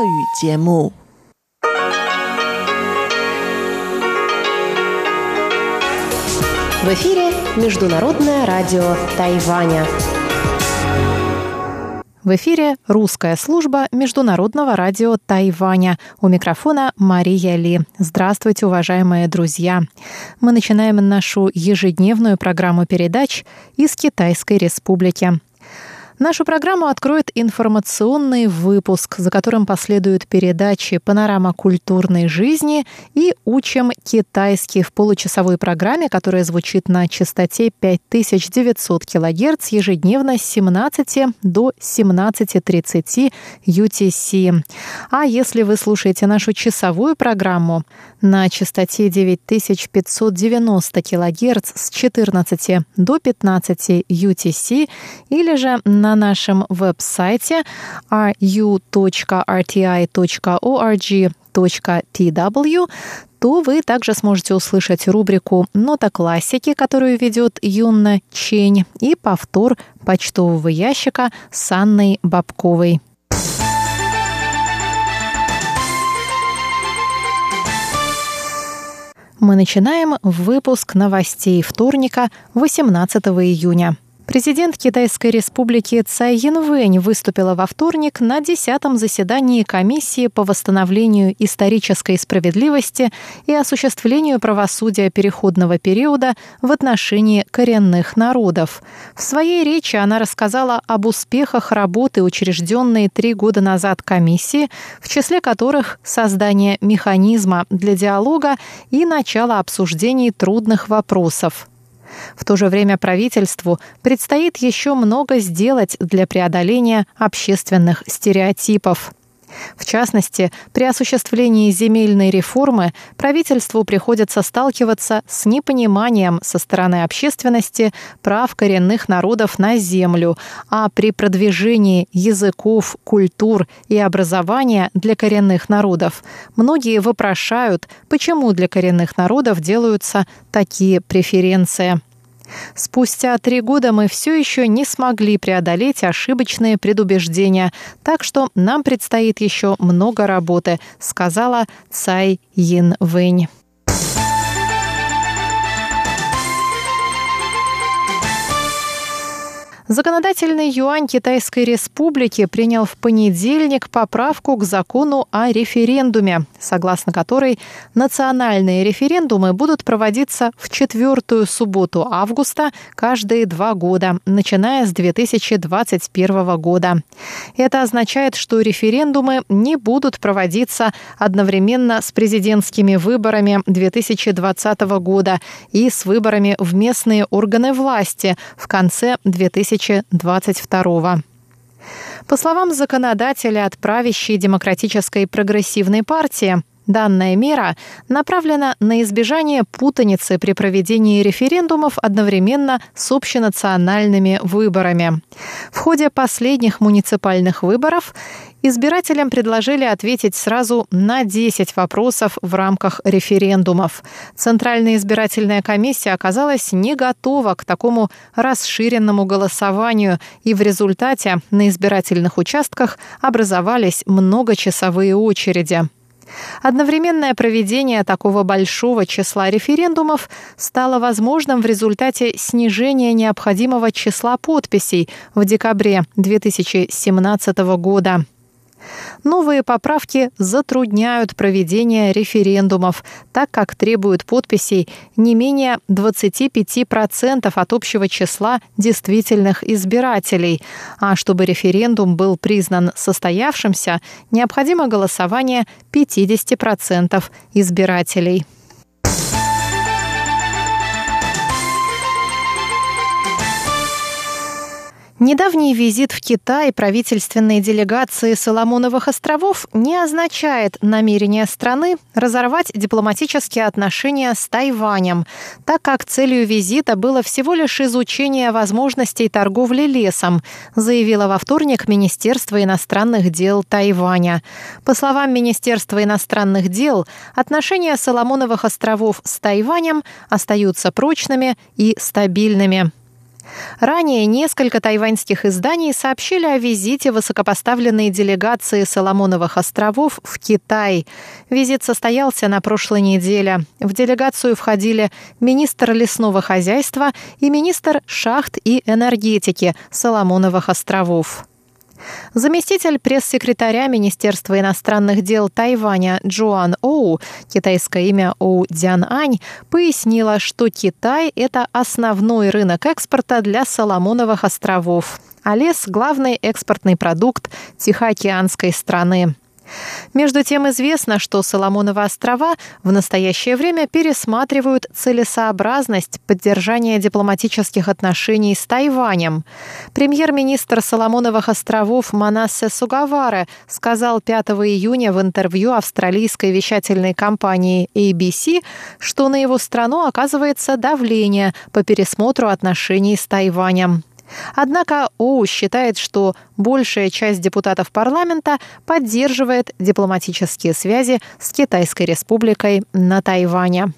В эфире Международное радио Тайваня. В эфире русская служба Международного радио Тайваня. У микрофона Мария Ли. Здравствуйте, уважаемые друзья. Мы начинаем нашу ежедневную программу передач из Китайской Республики. Нашу программу откроет информационный выпуск, за которым последуют передачи «Панорама культурной жизни» и «Учим китайский» в получасовой программе, которая звучит на частоте 5900 кГц ежедневно с 17 до 17.30 UTC. А если вы слушаете нашу часовую программу на частоте 9590 кГц с 14 до 15 UTC или же на на нашем веб-сайте ru.rti.org.tw, то вы также сможете услышать рубрику «Нота классики», которую ведет Юнна Чень, и повтор почтового ящика с Анной Бабковой. Мы начинаем выпуск новостей вторника, 18 июня. Президент Китайской республики Цай Янвэнь выступила во вторник на 10-м заседании комиссии по восстановлению исторической справедливости и осуществлению правосудия переходного периода в отношении коренных народов. В своей речи она рассказала об успехах работы, учрежденной три года назад комиссии, в числе которых создание механизма для диалога и начало обсуждений трудных вопросов. В то же время правительству предстоит еще много сделать для преодоления общественных стереотипов. В частности, при осуществлении земельной реформы правительству приходится сталкиваться с непониманием со стороны общественности прав коренных народов на землю, а при продвижении языков, культур и образования для коренных народов многие вопрошают, почему для коренных народов делаются такие преференции. Спустя три года мы все еще не смогли преодолеть ошибочные предубеждения, так что нам предстоит еще много работы, сказала Цай Ин Вэнь. Законодательный юань Китайской Республики принял в понедельник поправку к закону о референдуме, согласно которой национальные референдумы будут проводиться в четвертую субботу августа каждые два года, начиная с 2021 года. Это означает, что референдумы не будут проводиться одновременно с президентскими выборами 2020 года и с выборами в местные органы власти в конце 2020 2022 По словам законодателя от демократической прогрессивной партии, Данная мера направлена на избежание путаницы при проведении референдумов одновременно с общенациональными выборами. В ходе последних муниципальных выборов Избирателям предложили ответить сразу на 10 вопросов в рамках референдумов. Центральная избирательная комиссия оказалась не готова к такому расширенному голосованию, и в результате на избирательных участках образовались многочасовые очереди. Одновременное проведение такого большого числа референдумов стало возможным в результате снижения необходимого числа подписей в декабре 2017 года. Новые поправки затрудняют проведение референдумов, так как требуют подписей не менее 25% от общего числа действительных избирателей. А чтобы референдум был признан состоявшимся, необходимо голосование 50% избирателей. Недавний визит в Китай правительственной делегации Соломоновых островов не означает намерение страны разорвать дипломатические отношения с Тайванем, так как целью визита было всего лишь изучение возможностей торговли лесом, заявило во вторник Министерство иностранных дел Тайваня. По словам Министерства иностранных дел, отношения Соломоновых островов с Тайванем остаются прочными и стабильными. Ранее несколько тайваньских изданий сообщили о визите высокопоставленной делегации Соломоновых островов в Китай. Визит состоялся на прошлой неделе. В делегацию входили министр лесного хозяйства и министр шахт и энергетики Соломоновых островов. Заместитель пресс-секретаря Министерства иностранных дел Тайваня Джоан Оу, китайское имя Оу Дзян Ань, пояснила, что Китай – это основной рынок экспорта для Соломоновых островов, а лес – главный экспортный продукт Тихоокеанской страны. Между тем известно, что Соломоновы острова в настоящее время пересматривают целесообразность поддержания дипломатических отношений с Тайванем. Премьер-министр Соломоновых островов Манассе Сугаваре сказал 5 июня в интервью австралийской вещательной компании ABC, что на его страну оказывается давление по пересмотру отношений с Тайванем. Однако Оу считает, что большая часть депутатов парламента поддерживает дипломатические связи с Китайской республикой на Тайване.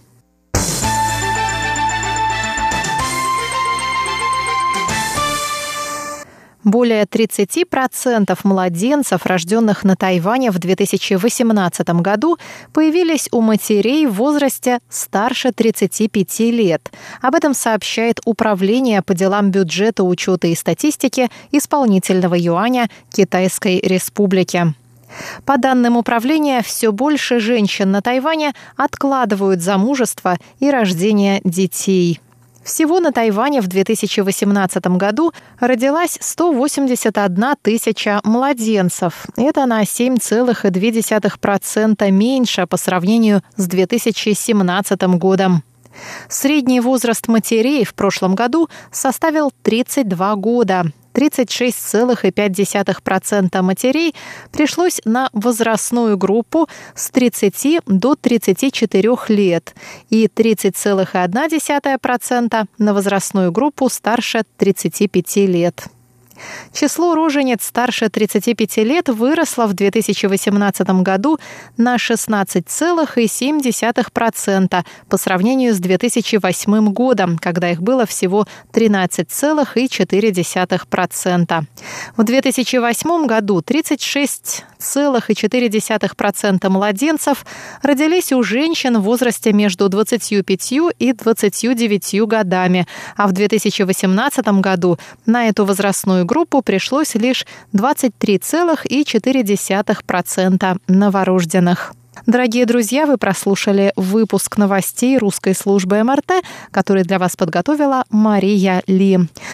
Более 30% младенцев, рожденных на Тайване в 2018 году, появились у матерей в возрасте старше 35 лет. Об этом сообщает Управление по делам бюджета, учета и статистики исполнительного юаня Китайской Республики. По данным управления, все больше женщин на Тайване откладывают замужество и рождение детей. Всего на Тайване в 2018 году родилась 181 тысяча младенцев. Это на 7,2% меньше по сравнению с 2017 годом. Средний возраст матерей в прошлом году составил 32 года. 36,5% матерей пришлось на возрастную группу с 30 до 34 лет и 30,1% на возрастную группу старше 35 лет. Число роженец старше 35 лет выросло в 2018 году на 16,7% по сравнению с 2008 годом, когда их было всего 13,4%. В 2008 году 36,4% младенцев родились у женщин в возрасте между 25 и 29 годами, а в 2018 году на эту возрастную группу пришлось лишь 23,4% новорожденных. Дорогие друзья, вы прослушали выпуск новостей русской службы МРТ, который для вас подготовила Мария Ли.